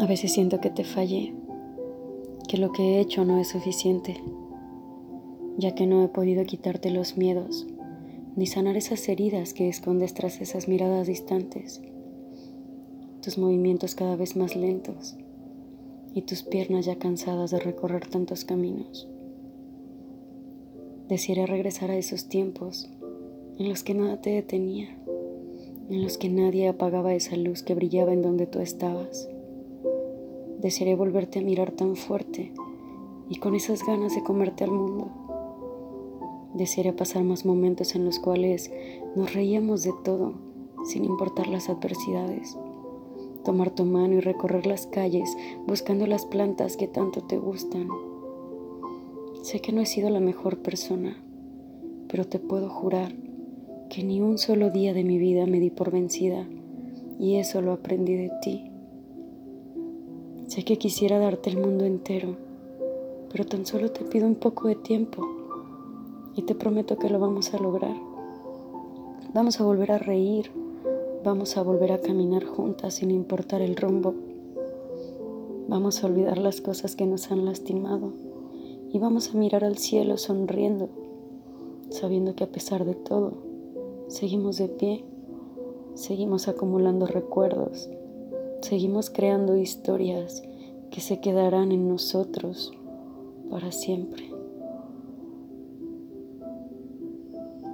A veces siento que te fallé, que lo que he hecho no es suficiente, ya que no he podido quitarte los miedos, ni sanar esas heridas que escondes tras esas miradas distantes, tus movimientos cada vez más lentos y tus piernas ya cansadas de recorrer tantos caminos. Desearía regresar a esos tiempos en los que nada te detenía, en los que nadie apagaba esa luz que brillaba en donde tú estabas Desearé volverte a mirar tan fuerte y con esas ganas de comerte al mundo. Desearé pasar más momentos en los cuales nos reíamos de todo, sin importar las adversidades. Tomar tu mano y recorrer las calles buscando las plantas que tanto te gustan. Sé que no he sido la mejor persona, pero te puedo jurar que ni un solo día de mi vida me di por vencida y eso lo aprendí de ti. Sé que quisiera darte el mundo entero, pero tan solo te pido un poco de tiempo y te prometo que lo vamos a lograr. Vamos a volver a reír, vamos a volver a caminar juntas sin importar el rumbo. Vamos a olvidar las cosas que nos han lastimado y vamos a mirar al cielo sonriendo, sabiendo que a pesar de todo, seguimos de pie, seguimos acumulando recuerdos Seguimos creando historias que se quedarán en nosotros para siempre.